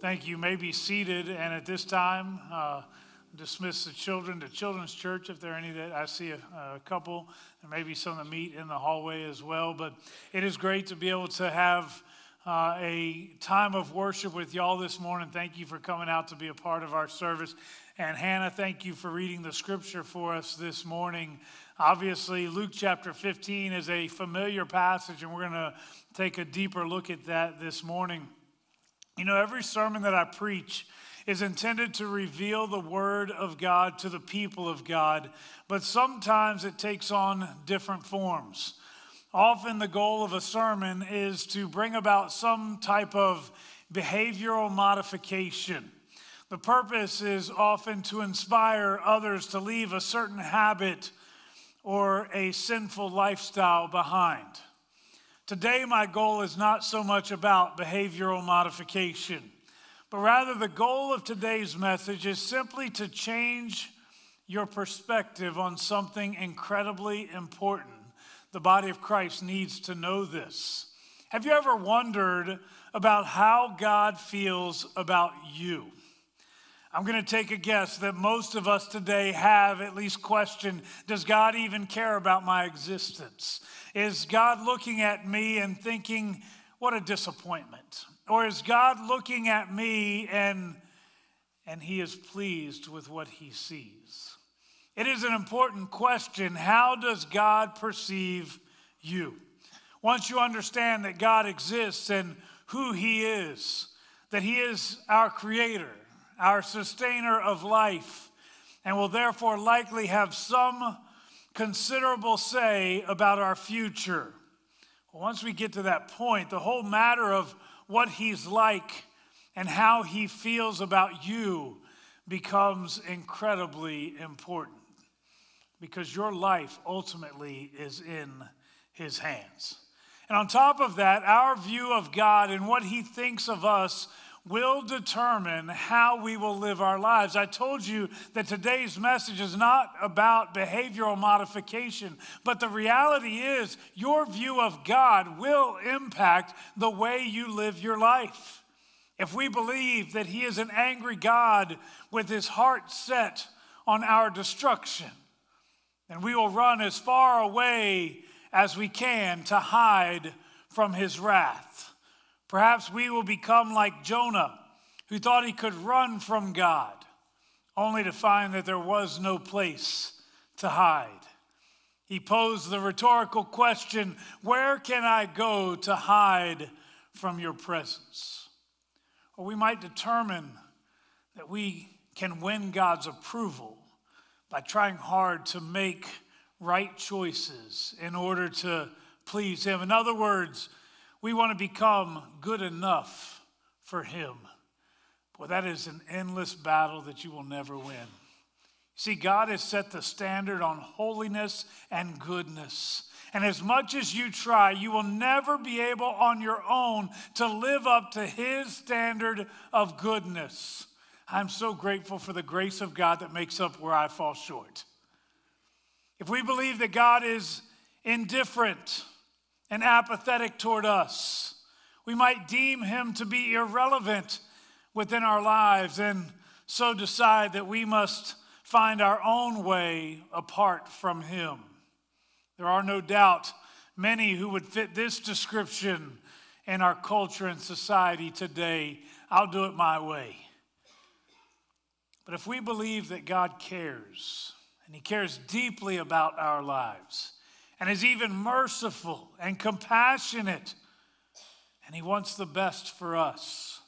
Thank you. you may be seated, and at this time, uh, dismiss the children to Children's Church if there are any that I see a, a couple, and maybe some that meet in the hallway as well. But it is great to be able to have uh, a time of worship with y'all this morning. Thank you for coming out to be a part of our service. And Hannah, thank you for reading the scripture for us this morning. Obviously, Luke chapter 15 is a familiar passage, and we're going to take a deeper look at that this morning. You know, every sermon that I preach is intended to reveal the Word of God to the people of God, but sometimes it takes on different forms. Often, the goal of a sermon is to bring about some type of behavioral modification. The purpose is often to inspire others to leave a certain habit or a sinful lifestyle behind. Today, my goal is not so much about behavioral modification, but rather the goal of today's message is simply to change your perspective on something incredibly important. The body of Christ needs to know this. Have you ever wondered about how God feels about you? I'm going to take a guess that most of us today have at least questioned Does God even care about my existence? Is God looking at me and thinking, What a disappointment? Or is God looking at me and, and he is pleased with what he sees? It is an important question. How does God perceive you? Once you understand that God exists and who he is, that he is our creator, our sustainer of life, and will therefore likely have some considerable say about our future. Once we get to that point, the whole matter of what he's like and how he feels about you becomes incredibly important because your life ultimately is in his hands. And on top of that, our view of God and what he thinks of us will determine how we will live our lives. I told you that today's message is not about behavioral modification, but the reality is your view of God will impact the way you live your life. If we believe that He is an angry God with His heart set on our destruction, then we will run as far away as we can to hide from His wrath. Perhaps we will become like Jonah, who thought he could run from God, only to find that there was no place to hide. He posed the rhetorical question Where can I go to hide from your presence? Or we might determine that we can win God's approval by trying hard to make right choices in order to please Him. In other words, we want to become good enough for Him. Boy, that is an endless battle that you will never win. See, God has set the standard on holiness and goodness. And as much as you try, you will never be able on your own to live up to His standard of goodness. I'm so grateful for the grace of God that makes up where I fall short. If we believe that God is indifferent, and apathetic toward us. We might deem him to be irrelevant within our lives and so decide that we must find our own way apart from him. There are no doubt many who would fit this description in our culture and society today. I'll do it my way. But if we believe that God cares, and He cares deeply about our lives, and is even merciful and compassionate, and He wants the best for us,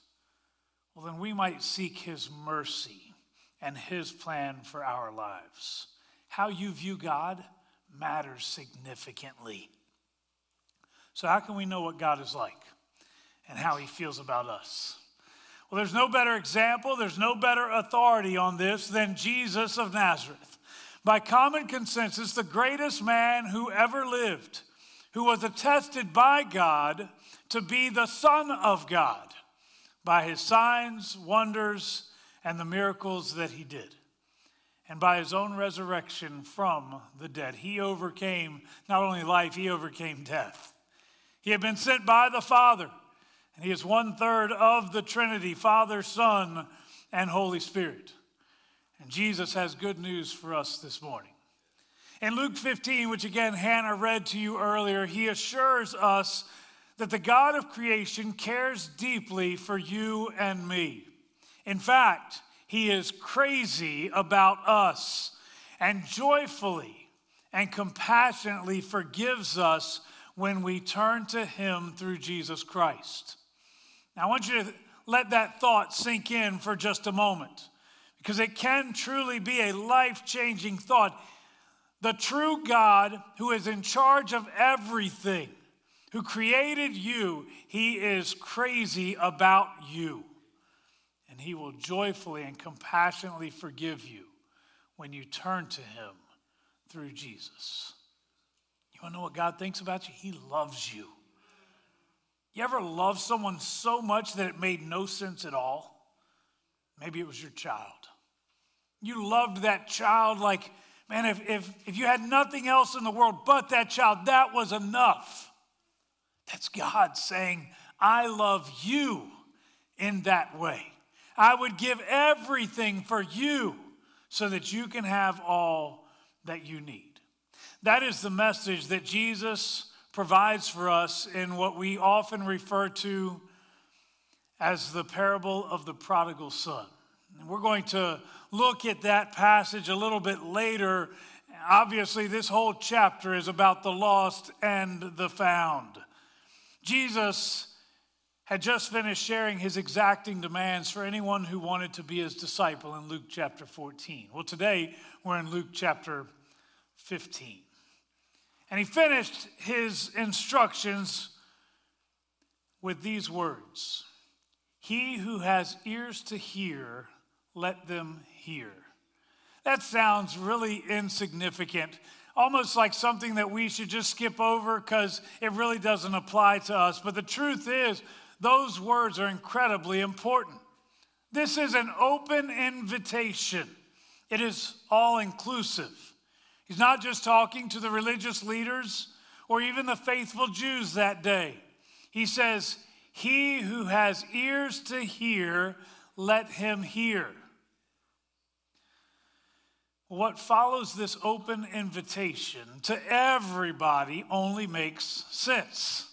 well, then we might seek His mercy and His plan for our lives. How you view God matters significantly. So, how can we know what God is like and how He feels about us? Well, there's no better example, there's no better authority on this than Jesus of Nazareth by common consensus, the greatest man who ever lived, who was attested by God to be the Son of God by his signs, wonders, and the miracles that he did. And by his own resurrection from the dead, he overcame not only life, he overcame death. He had been sent by the Father And he is one third of the Trinity Father, Son, and Holy Spirit. And Jesus has good news for us this morning. In Luke 15, which again Hannah read to you earlier, he assures us that the God of creation cares deeply for you and me. In fact, he is crazy about us and joyfully and compassionately forgives us when we turn to him through Jesus Christ. Now, I want you to let that thought sink in for just a moment because it can truly be a life changing thought. The true God who is in charge of everything, who created you, he is crazy about you. And he will joyfully and compassionately forgive you when you turn to him through Jesus. You want to know what God thinks about you? He loves you. You ever love someone so much that it made no sense at all? Maybe it was your child. You loved that child like, man, if, if, if you had nothing else in the world but that child, that was enough. That's God saying, I love you in that way. I would give everything for you so that you can have all that you need. That is the message that Jesus provides for us in what we often refer to as the parable of the prodigal son. And we're going to look at that passage a little bit later. Obviously, this whole chapter is about the lost and the found. Jesus had just finished sharing his exacting demands for anyone who wanted to be his disciple in Luke chapter 14. Well, today we're in Luke chapter 15. And he finished his instructions with these words He who has ears to hear, let them hear. That sounds really insignificant, almost like something that we should just skip over because it really doesn't apply to us. But the truth is, those words are incredibly important. This is an open invitation, it is all inclusive. He's not just talking to the religious leaders or even the faithful Jews that day. He says, He who has ears to hear, let him hear. What follows this open invitation to everybody only makes sense.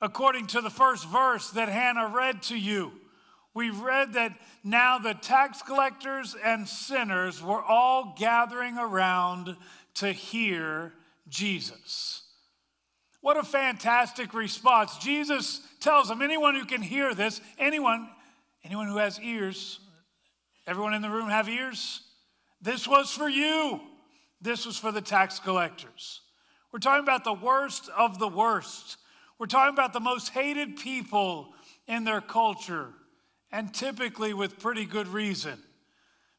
According to the first verse that Hannah read to you, we read that now the tax collectors and sinners were all gathering around to hear Jesus. What a fantastic response. Jesus tells them anyone who can hear this, anyone, anyone who has ears, everyone in the room have ears? This was for you. This was for the tax collectors. We're talking about the worst of the worst. We're talking about the most hated people in their culture, and typically with pretty good reason.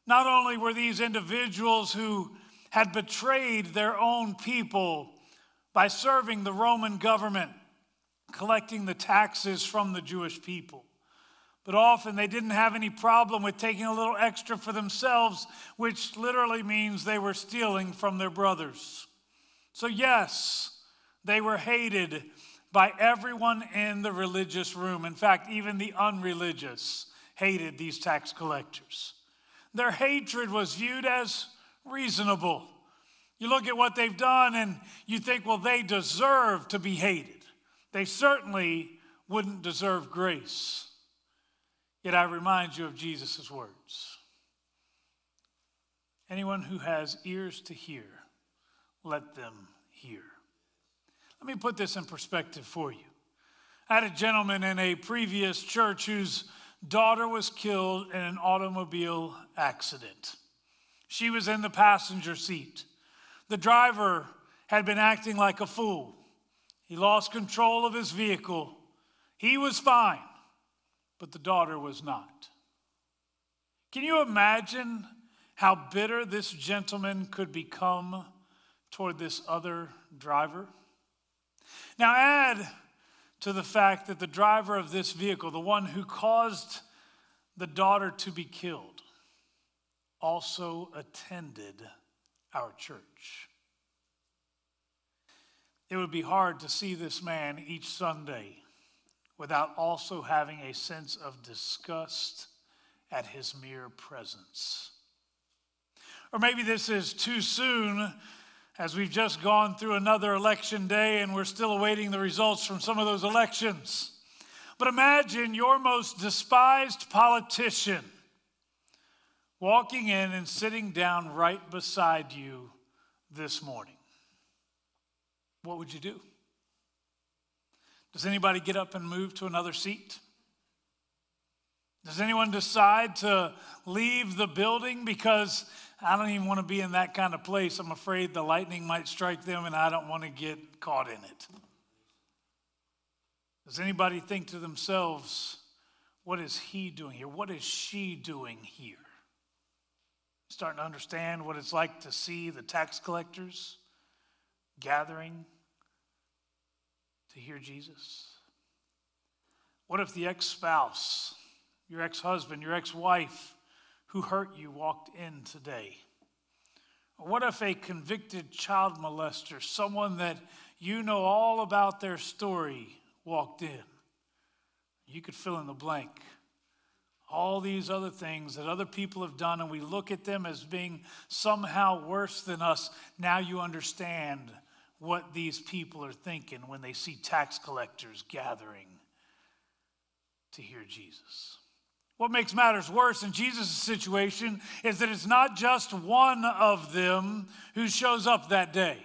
Not only were these individuals who had betrayed their own people by serving the Roman government, collecting the taxes from the Jewish people. But often they didn't have any problem with taking a little extra for themselves, which literally means they were stealing from their brothers. So, yes, they were hated by everyone in the religious room. In fact, even the unreligious hated these tax collectors. Their hatred was viewed as reasonable. You look at what they've done and you think, well, they deserve to be hated. They certainly wouldn't deserve grace. Yet I remind you of Jesus' words Anyone who has ears to hear, let them hear. Let me put this in perspective for you. I had a gentleman in a previous church whose daughter was killed in an automobile accident. She was in the passenger seat. The driver had been acting like a fool. He lost control of his vehicle. He was fine, but the daughter was not. Can you imagine how bitter this gentleman could become toward this other driver? Now, add to the fact that the driver of this vehicle, the one who caused the daughter to be killed, also attended our church. It would be hard to see this man each Sunday without also having a sense of disgust at his mere presence. Or maybe this is too soon as we've just gone through another election day and we're still awaiting the results from some of those elections. But imagine your most despised politician walking in and sitting down right beside you this morning. What would you do? Does anybody get up and move to another seat? Does anyone decide to leave the building because I don't even want to be in that kind of place? I'm afraid the lightning might strike them and I don't want to get caught in it. Does anybody think to themselves, what is he doing here? What is she doing here? Starting to understand what it's like to see the tax collectors gathering to hear Jesus? What if the ex spouse, your ex husband, your ex wife who hurt you walked in today? What if a convicted child molester, someone that you know all about their story, walked in. You could fill in the blank. All these other things that other people have done, and we look at them as being somehow worse than us. Now you understand what these people are thinking when they see tax collectors gathering to hear Jesus. What makes matters worse in Jesus' situation is that it's not just one of them who shows up that day.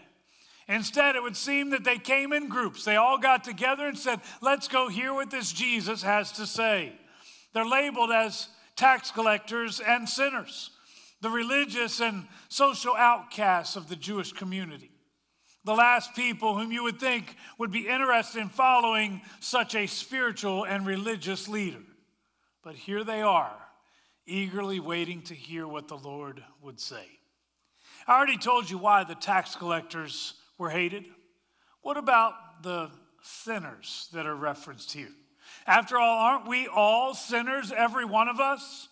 Instead, it would seem that they came in groups. They all got together and said, Let's go hear what this Jesus has to say. They're labeled as tax collectors and sinners, the religious and social outcasts of the Jewish community. The last people whom you would think would be interested in following such a spiritual and religious leader. But here they are, eagerly waiting to hear what the Lord would say. I already told you why the tax collectors were hated? What about the sinners that are referenced here? After all, aren't we all sinners, every one of us?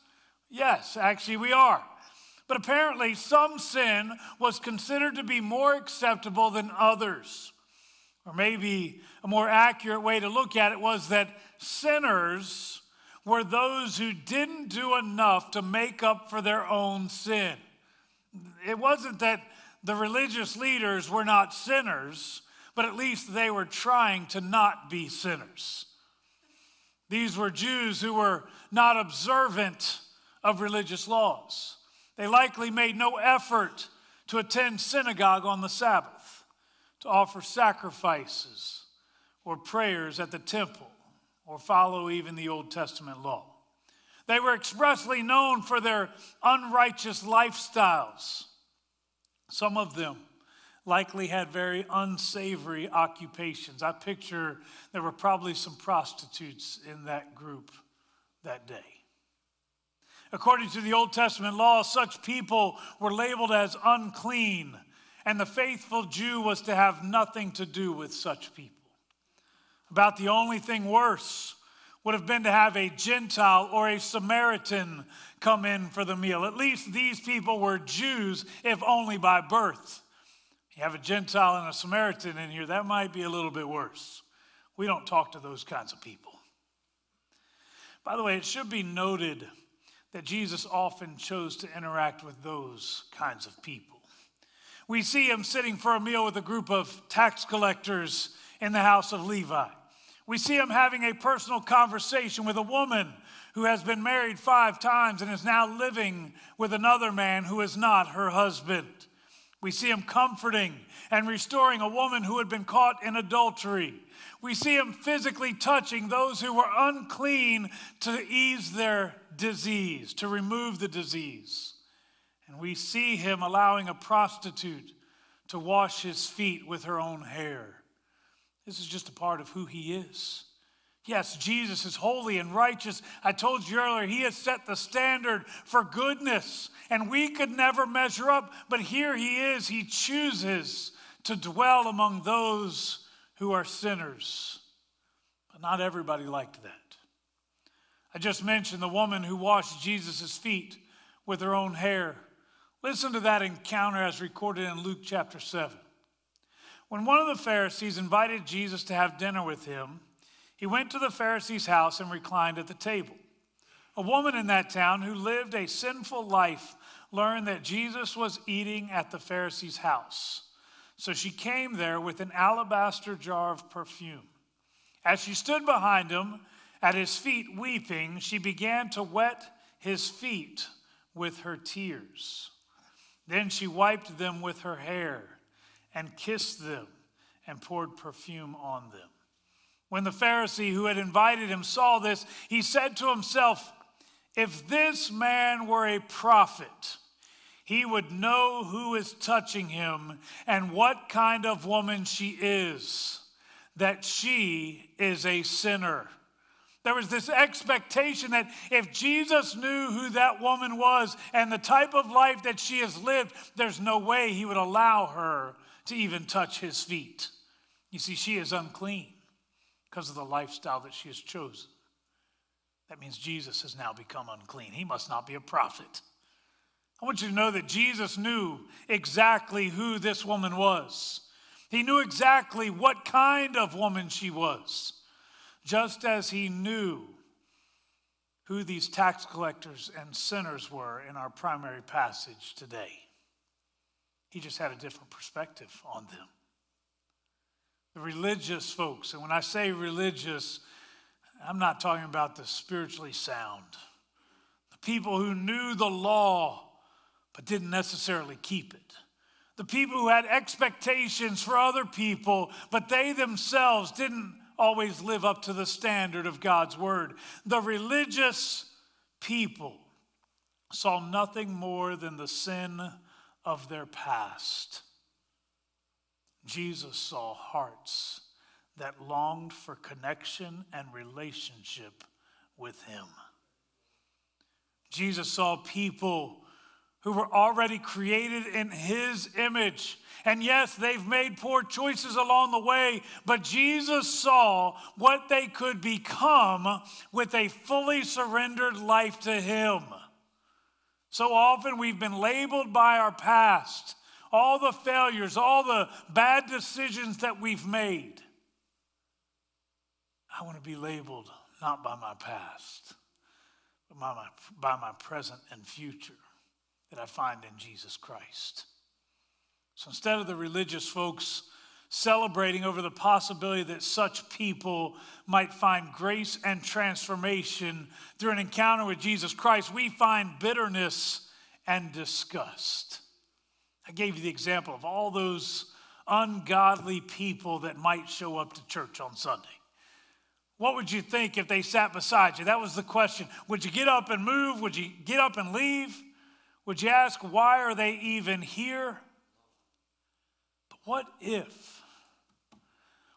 Yes, actually, we are. But apparently, some sin was considered to be more acceptable than others. Or maybe a more accurate way to look at it was that sinners were those who didn't do enough to make up for their own sin. It wasn't that the religious leaders were not sinners, but at least they were trying to not be sinners. These were Jews who were not observant of religious laws. They likely made no effort to attend synagogue on the Sabbath, to offer sacrifices or prayers at the temple, or follow even the Old Testament law. They were expressly known for their unrighteous lifestyles some of them likely had very unsavory occupations. I picture there were probably some prostitutes in that group that day. According to the Old Testament law, such people were labeled as unclean, and the faithful Jew was to have nothing to do with such people. About the only thing worse would have been to have a Gentile or a Samaritan come in for the meal. At least these people were Jews, if only by birth. You have a Gentile and a Samaritan in here, that might be a little bit worse. We don't talk to those kinds of people. By the way, it should be noted that Jesus often chose to interact with those kinds of people. We see him sitting for a meal with a group of tax collectors in the house of Levi. We see him having a personal conversation with a woman who has been married five times and is now living with another man who is not her husband. We see him comforting and restoring a woman who had been caught in adultery. We see him physically touching those who were unclean to ease their disease, to remove the disease. And we see him allowing a prostitute to wash his feet with her own hair. This is just a part of who he is. Yes, Jesus is holy and righteous. I told you earlier, he has set the standard for goodness, and we could never measure up, but here he is. He chooses to dwell among those who are sinners. But not everybody liked that. I just mentioned the woman who washed Jesus' feet with her own hair. Listen to that encounter as recorded in Luke chapter 7. When one of the Pharisees invited Jesus to have dinner with him, he went to the Pharisee's house and reclined at the table. A woman in that town who lived a sinful life learned that Jesus was eating at the Pharisee's house. So she came there with an alabaster jar of perfume. As she stood behind him at his feet weeping, she began to wet his feet with her tears. Then she wiped them with her hair and kissed them and poured perfume on them. When the Pharisee who had invited him saw this, he said to himself, If this man were a prophet, he would know who is touching him and what kind of woman she is, that she is a sinner. There was this expectation that if Jesus knew who that woman was and the type of life that she has lived, there's no way he would allow her to even touch his feet. You see, she is unclean because of the lifestyle that she has chosen. That means Jesus has now become unclean. He must not be a prophet. I want you to know that Jesus knew exactly who this woman was. He knew exactly what kind of woman she was, just as he knew who these tax collectors and sinners were in our primary passage today. He just had a different perspective on them the religious folks. And when I say religious, I'm not talking about the spiritually sound, the people who knew the law but didn't necessarily keep it. The people who had expectations for other people, but they themselves didn't always live up to the standard of God's word. The religious people saw nothing more than the sin of their past. Jesus saw hearts that longed for connection and relationship with Him. Jesus saw people who were already created in His image. And yes, they've made poor choices along the way, but Jesus saw what they could become with a fully surrendered life to Him. So often we've been labeled by our past all the failures, all the bad decisions that we've made. I want to be labeled not by my past, but by my, by my present and future that I find in Jesus Christ. So instead of the religious folks celebrating over the possibility that such people might find grace and transformation through an encounter with Jesus Christ, we find bitterness and disgust. I gave you the example of all those ungodly people that might show up to church on Sunday. What would you think if they sat beside you? That was the question. Would you get up and move? Would you get up and leave? Would you ask, why are they even here? But what if?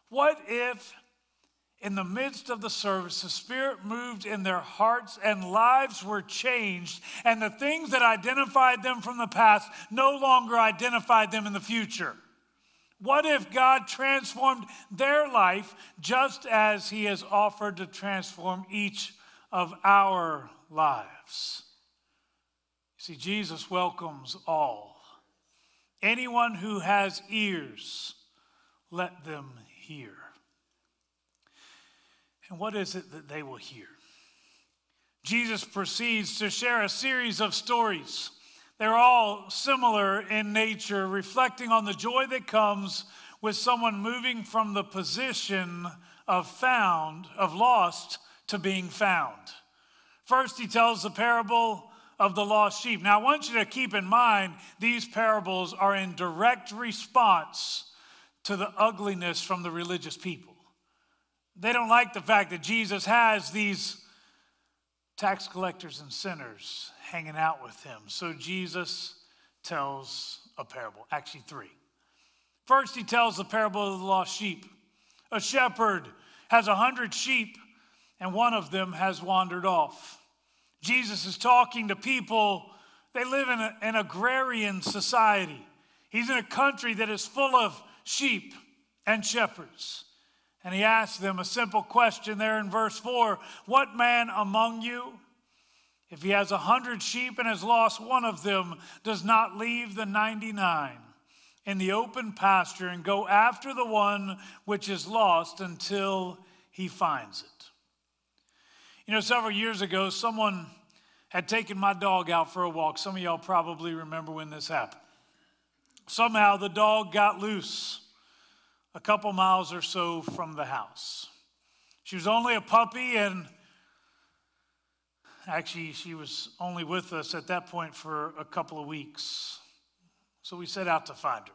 What if in the midst of the service, the Spirit moved in their hearts and lives were changed, and the things that identified them from the past no longer identified them in the future. What if God transformed their life just as He has offered to transform each of our lives? See, Jesus welcomes all. Anyone who has ears, let them hear. And what is it that they will hear? Jesus proceeds to share a series of stories. They're all similar in nature, reflecting on the joy that comes with someone moving from the position of found, of lost, to being found. First, he tells the parable of the lost sheep. Now, I want you to keep in mind these parables are in direct response to the ugliness from the religious people. They don't like the fact that Jesus has these tax collectors and sinners hanging out with him. So Jesus tells a parable, actually, three. First, he tells the parable of the lost sheep. A shepherd has a hundred sheep, and one of them has wandered off. Jesus is talking to people, they live in a, an agrarian society. He's in a country that is full of sheep and shepherds. And he asks them a simple question there in verse 4 What man among you, if he has a hundred sheep and has lost one of them, does not leave the 99 in the open pasture and go after the one which is lost until he finds it. You know, several years ago, someone had taken my dog out for a walk. Some of y'all probably remember when this happened. Somehow the dog got loose a couple miles or so from the house. She was only a puppy, and actually, she was only with us at that point for a couple of weeks. So we set out to find her.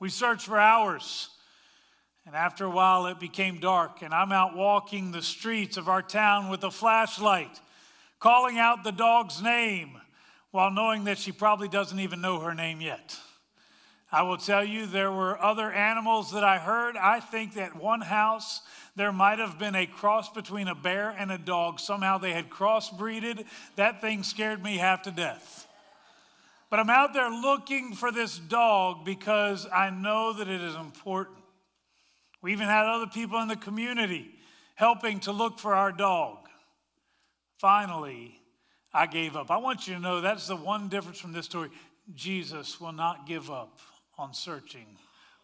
We searched for hours. And after a while, it became dark, and I'm out walking the streets of our town with a flashlight, calling out the dog's name while knowing that she probably doesn't even know her name yet. I will tell you, there were other animals that I heard. I think that one house, there might have been a cross between a bear and a dog. Somehow they had crossbreeded. That thing scared me half to death. But I'm out there looking for this dog because I know that it is important. We even had other people in the community helping to look for our dog. Finally, I gave up. I want you to know that's the one difference from this story. Jesus will not give up on searching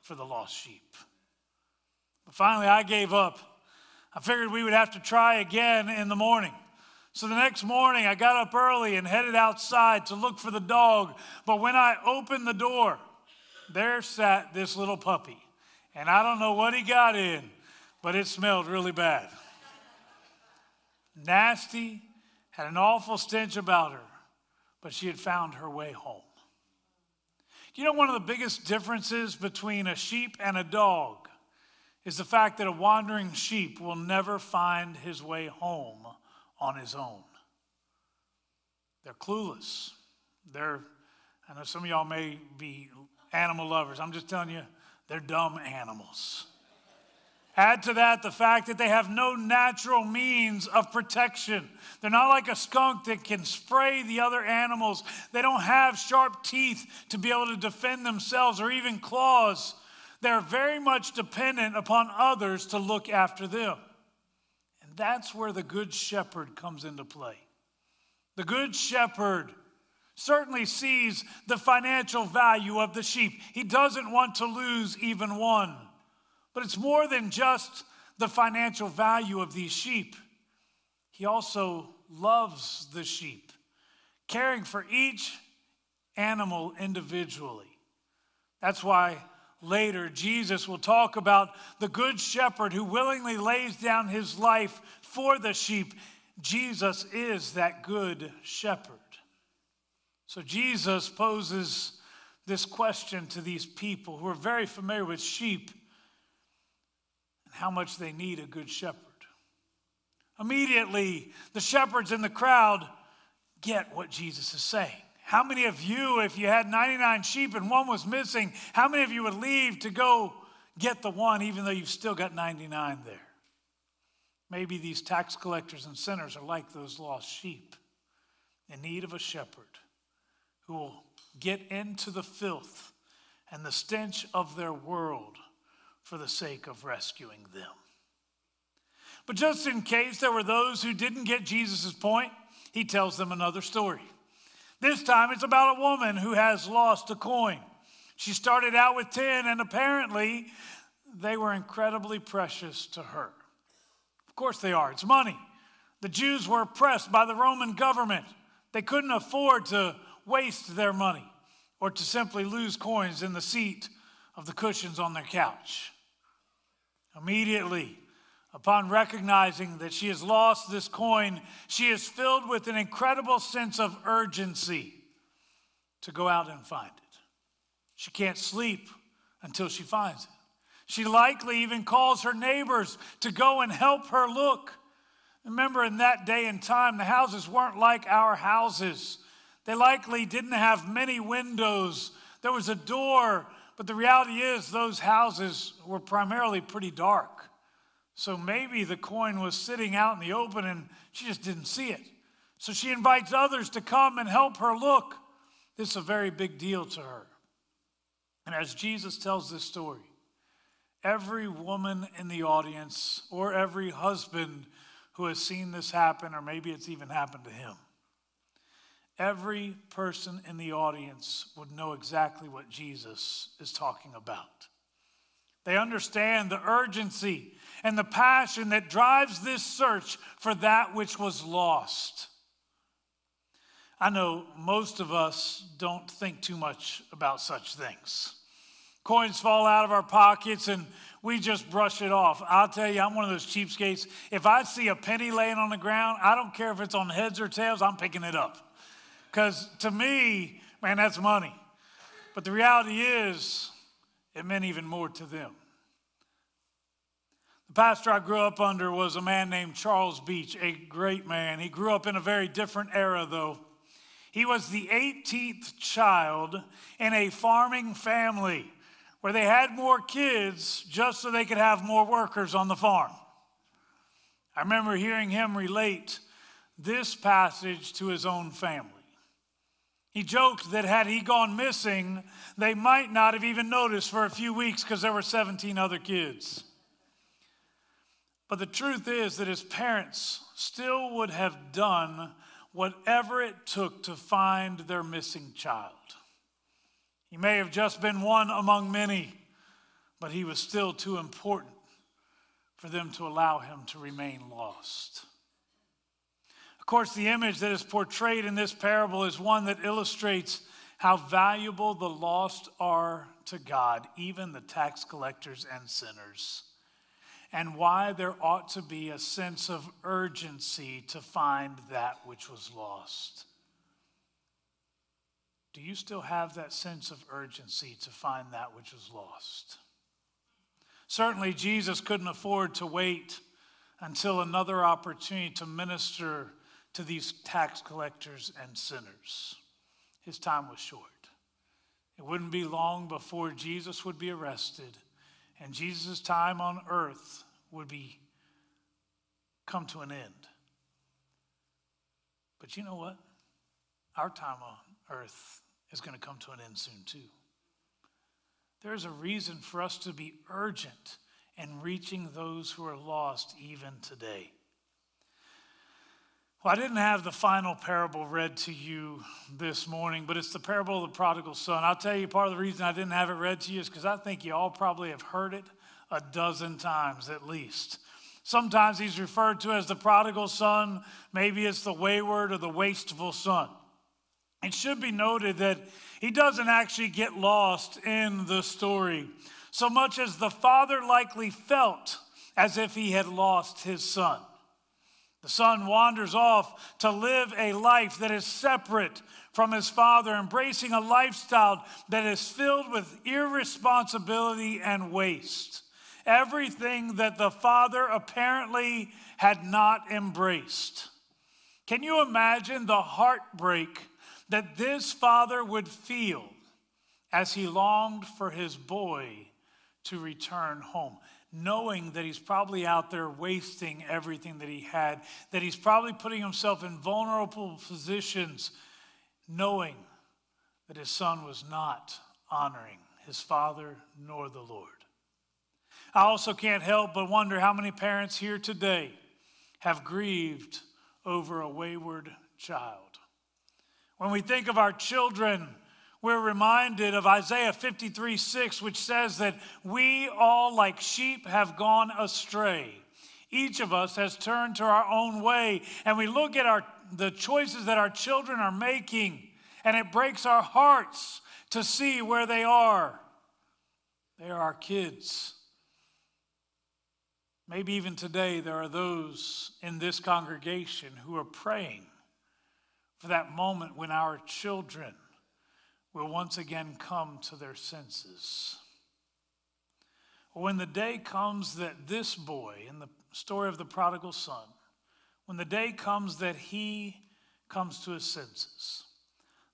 for the lost sheep. But finally, I gave up. I figured we would have to try again in the morning. So the next morning, I got up early and headed outside to look for the dog. But when I opened the door, there sat this little puppy. And I don't know what he got in, but it smelled really bad. Nasty, had an awful stench about her, but she had found her way home. You know, one of the biggest differences between a sheep and a dog is the fact that a wandering sheep will never find his way home on his own. They're clueless. They're, I know some of y'all may be animal lovers. I'm just telling you, they're dumb animals. Add to that the fact that they have no natural means of protection. They're not like a skunk that can spray the other animals. They don't have sharp teeth to be able to defend themselves or even claws. They're very much dependent upon others to look after them. And that's where the Good Shepherd comes into play. The Good Shepherd certainly sees the financial value of the sheep, he doesn't want to lose even one. But it's more than just the financial value of these sheep. He also loves the sheep, caring for each animal individually. That's why later Jesus will talk about the good shepherd who willingly lays down his life for the sheep. Jesus is that good shepherd. So Jesus poses this question to these people who are very familiar with sheep and how much they need a good shepherd. Immediately, the shepherds in the crowd get what Jesus is saying. How many of you, if you had 99 sheep and one was missing, how many of you would leave to go get the one even though you've still got 99 there? Maybe these tax collectors and sinners are like those lost sheep in need of a shepherd who will get into the filth and the stench of their world for the sake of rescuing them. But just in case there were those who didn't get Jesus' point, he tells them another story. This time it's about a woman who has lost a coin. She started out with 10, and apparently they were incredibly precious to her. Of course they are, it's money. The Jews were oppressed by the Roman government. They couldn't afford to waste their money or to simply lose coins in the seat of the cushions on their couch. Immediately, upon recognizing that she has lost this coin, she is filled with an incredible sense of urgency to go out and find it. She can't sleep until she finds it. She likely even calls her neighbors to go and help her look. Remember, in that day and time, the houses weren't like our houses. They likely didn't have many windows. There was a door but the reality is, those houses were primarily pretty dark. So maybe the coin was sitting out in the open and she just didn't see it. So she invites others to come and help her look. This is a very big deal to her. And as Jesus tells this story, every woman in the audience or every husband who has seen this happen, or maybe it's even happened to him, every person in the audience would know exactly what Jesus is talking about. They understand the urgency and the passion that drives this search for that which was lost. I know most of us don't think too much about such things. Coins fall out of our pockets and we just brush it off. I'll tell you, I'm one of those cheapskates. If I see a penny laying on the ground, I don't care if it's on heads or tails, I'm picking it up. Because to me, man, that's money. But the reality is, it meant even more to them. The pastor I grew up under was a man named Charles Beach, a great man. He grew up in a very different era, though. He was the 18th child in a farming family where they had more kids just so they could have more workers on the farm. I remember hearing him relate this passage to his own family. He joked that had he gone missing, they might not have even noticed for a few weeks because there were 17 other kids. But the truth is that his parents still would have done whatever it took to find their missing child. He may have just been one among many, but he was still too important for them to allow him to remain lost. Of course, the image that is portrayed in this parable is one that illustrates how valuable the lost are to God, even the tax collectors and sinners, and why there ought to be a sense of urgency to find that which was lost. Do you still have that sense of urgency to find that which was lost? Certainly, Jesus couldn't afford to wait until another opportunity to minister to these tax collectors and sinners. His time was short. It wouldn't be long before Jesus would be arrested and Jesus' time on earth would be come to an end. But you know what? Our time on earth is going to come to an end soon too. There's a reason for us to be urgent in reaching those who are lost even today. Well, I didn't have the final parable read to you this morning, but it's the parable of the prodigal son. I'll tell you part of the reason I didn't have it read to you is because I think you all probably have heard it a dozen times at least. Sometimes he's referred to as the prodigal son, maybe it's the wayward or the wasteful son. It should be noted that he doesn't actually get lost in the story so much as the father likely felt as if he had lost his son. The son wanders off to live a life that is separate from his father, embracing a lifestyle that is filled with irresponsibility and waste. Everything that the father apparently had not embraced. Can you imagine the heartbreak that this father would feel as he longed for his boy to return home? Knowing that he's probably out there wasting everything that he had, that he's probably putting himself in vulnerable positions, knowing that his son was not honoring his father nor the Lord. I also can't help but wonder how many parents here today have grieved over a wayward child. When we think of our children, we're reminded of Isaiah 53 6, which says that we all, like sheep, have gone astray. Each of us has turned to our own way, and we look at our, the choices that our children are making, and it breaks our hearts to see where they are. They are our kids. Maybe even today, there are those in this congregation who are praying for that moment when our children will once again come to their senses. When the day comes that this boy, in the story of the prodigal son, when the day comes that he comes to his senses,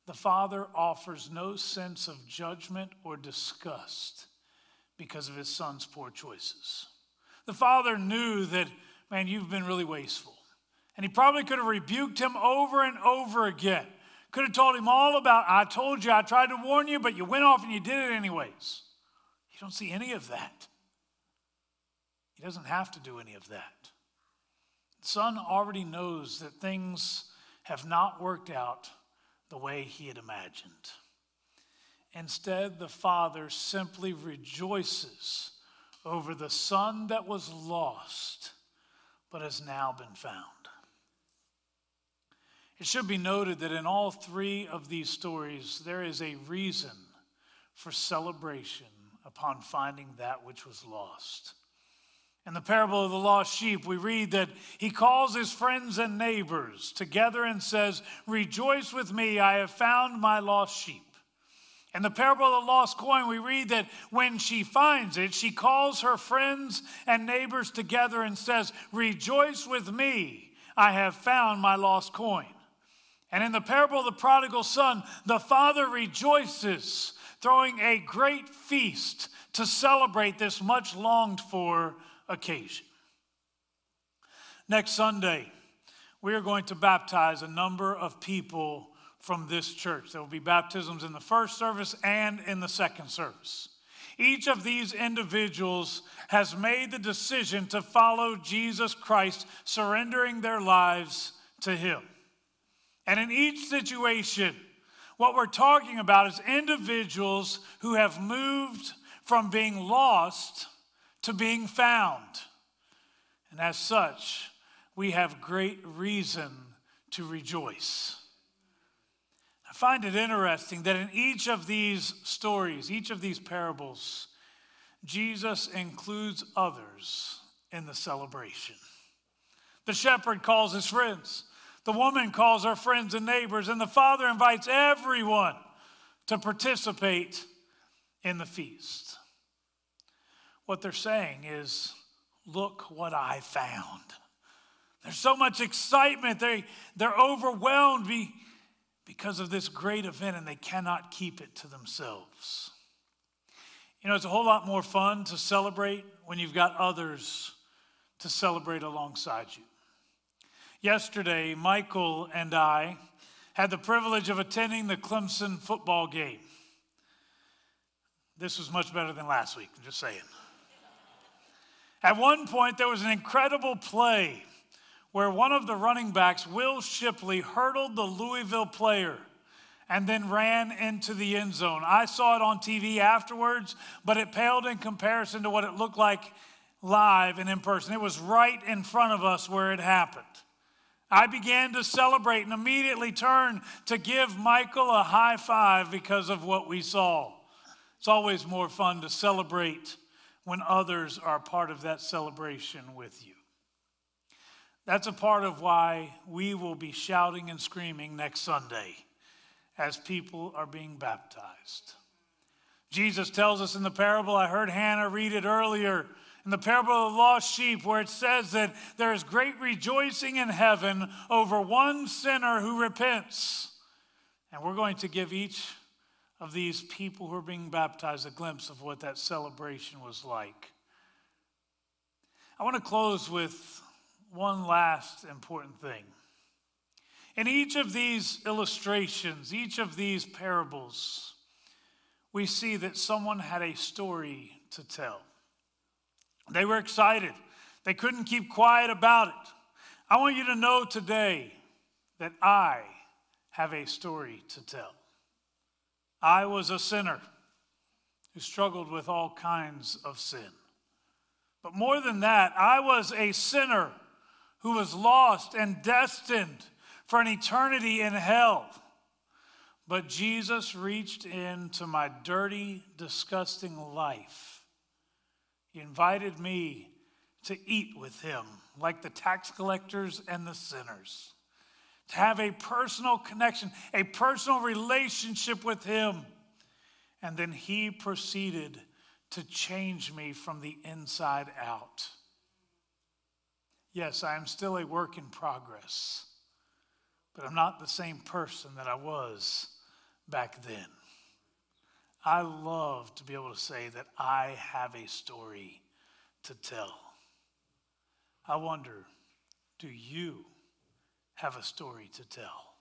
the father offers no sense of judgment or disgust because of his son's poor choices. The father knew that, man, you've been really wasteful. And he probably could have rebuked him over and over again. Could have told him all about, I told you, I tried to warn you, but you went off and you did it anyways. You don't see any of that. He doesn't have to do any of that. The son already knows that things have not worked out the way he had imagined. Instead, the father simply rejoices over the son that was lost but has now been found. It should be noted that in all three of these stories, there is a reason for celebration upon finding that which was lost. In the parable of the lost sheep, we read that he calls his friends and neighbors together and says, Rejoice with me, I have found my lost sheep. In the parable of the lost coin, we read that when she finds it, she calls her friends and neighbors together and says, Rejoice with me, I have found my lost coin. And in the parable of the prodigal son, the father rejoices, throwing a great feast to celebrate this much longed for occasion. Next Sunday, we are going to baptize a number of people from this church. There will be baptisms in the first service and in the second service. Each of these individuals has made the decision to follow Jesus Christ, surrendering their lives to Him. And in each situation, what we're talking about is individuals who have moved from being lost to being found. And as such, we have great reason to rejoice. I find it interesting that in each of these stories, each of these parables, Jesus includes others in the celebration. The shepherd calls his friends, the woman calls her friends and neighbors, and the father invites everyone to participate in the feast. What they're saying is, Look what I found. There's so much excitement. They, they're overwhelmed because of this great event and they cannot keep it to themselves. You know, it's a whole lot more fun to celebrate when you've got others to celebrate alongside you. Yesterday, Michael and I had the privilege of attending the Clemson football game. This was much better than last week, I'm just saying. At one point, there was an incredible play where one of the running backs, Will Shipley, hurdled the Louisville player and then ran into the end zone. I saw it on TV afterwards, but it paled in comparison to what it looked like live and in person. It was right in front of us where it happened. I began to celebrate and immediately turned to give Michael a high five because of what we saw. It's always more fun to celebrate when others are part of that celebration with you. That's a part of why we will be shouting and screaming next Sunday as people are being baptized. Jesus tells us in the parable, I heard Hannah read it earlier, in the parable of the lost sheep, where it says that there is great rejoicing in heaven over one sinner who repents. And we're going to give each of these people who are being baptized a glimpse of what that celebration was like. I want to close with one last important thing. In each of these illustrations, each of these parables, we see that someone had a story to tell. They were excited, they couldn't keep quiet about it. I want you to know today that I have a story to tell. I was a sinner who struggled with all kinds of sin. But more than that, I was a sinner who was lost and destined for an eternity in hell. But Jesus reached into my dirty, disgusting life. He invited me to eat with him, like the tax collectors and the sinners, to have a personal connection, a personal relationship with him. And then he proceeded to change me from the inside out. Yes, I am still a work in progress, but I'm not the same person that I was back then. I love to be able to say that I have a story to tell. I wonder do you have a story to tell?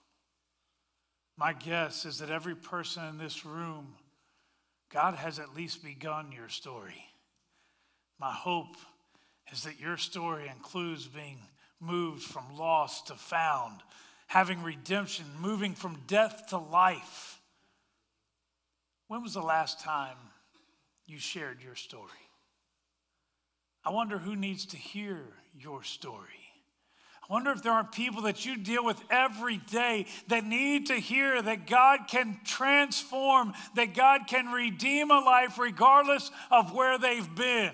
My guess is that every person in this room, God has at least begun your story. My hope is that your story includes being moved from lost to found, having redemption, moving from death to life. When was the last time you shared your story? I wonder who needs to hear your story. I wonder if there are people that you deal with every day that need to hear that God can transform, that God can redeem a life regardless of where they've been.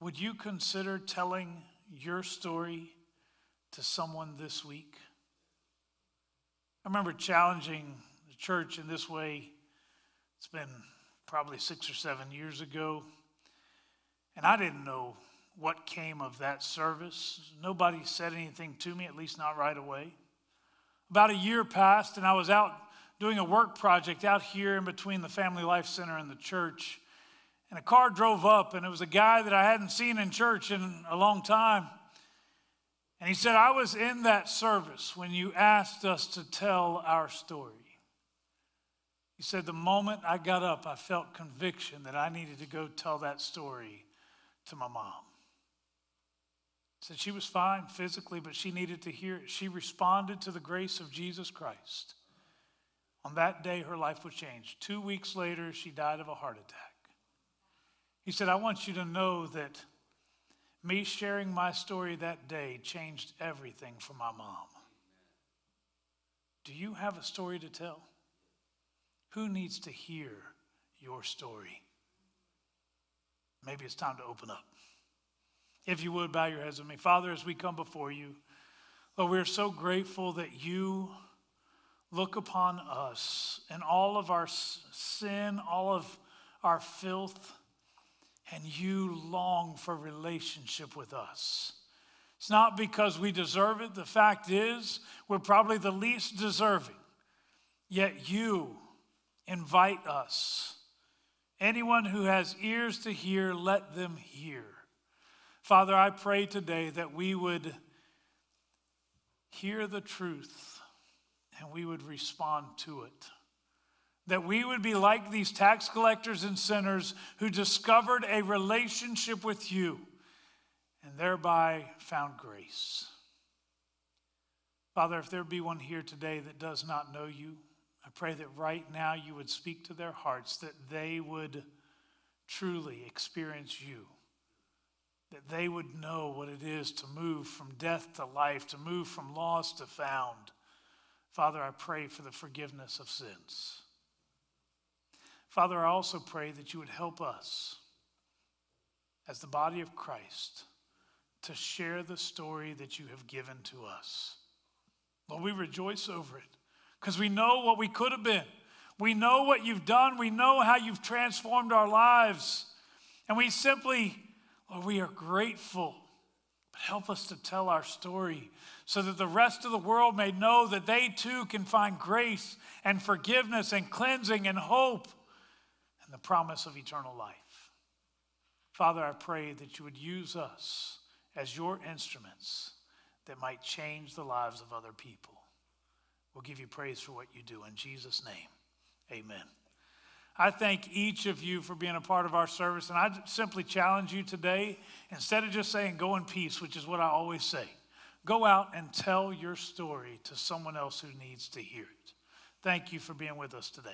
Would you consider telling your story to someone this week? I remember challenging church in this way. It's been probably six or seven years ago. And I didn't know what came of that service. Nobody said anything to me, at least not right away. About a year passed, and I was out doing a work project out here in between the Family Life Center and the church. And a car drove up, and it was a guy that I hadn't seen in church in a long time. And he said, I was in that service when you asked us to tell our story. He said, The moment I got up, I felt conviction that I needed to go tell that story to my mom. He Said she was fine physically, but she needed to hear it. She responded to the grace of Jesus Christ. On that day, her life was changed. Two weeks later, she died of a heart attack. He said, I want you to know that me sharing my story that day changed everything for my mom. Do you have a story to tell? Who needs to hear your story? Maybe it's time to open up. If you would, bow your heads with me. Father, as we come before you, Lord, we're so grateful that you look upon us and all of our sin, all of our filth and you long for relationship with us. It's not because we deserve it. The fact is, we're probably the least deserving. Yet you invite us. Anyone who has ears to hear, let them hear. Father, I pray today that we would hear the truth and we would respond to it that we would be like these tax collectors and sinners who discovered a relationship with you and thereby found grace. Father, if there be one here today that does not know you, I pray that right now you would speak to their hearts, that they would truly experience you, that they would know what it is to move from death to life, to move from lost to found. Father, I pray for the forgiveness of sins. Father, I also pray that you would help us as the body of Christ to share the story that you have given to us. Lord, we rejoice over it because we know what we could have been. We know what you've done. We know how you've transformed our lives. And we simply, Lord, we are grateful. But help us to tell our story so that the rest of the world may know that they too can find grace and forgiveness and cleansing and hope and the promise of eternal life. Father, I pray that you would use us as your instruments that might change the lives of other people. We'll give you praise for what you do. In Jesus' name, amen. I thank each of you for being a part of our service, and I simply challenge you today, instead of just saying go in peace, which is what I always say, go out and tell your story to someone else who needs to hear it. Thank you for being with us today.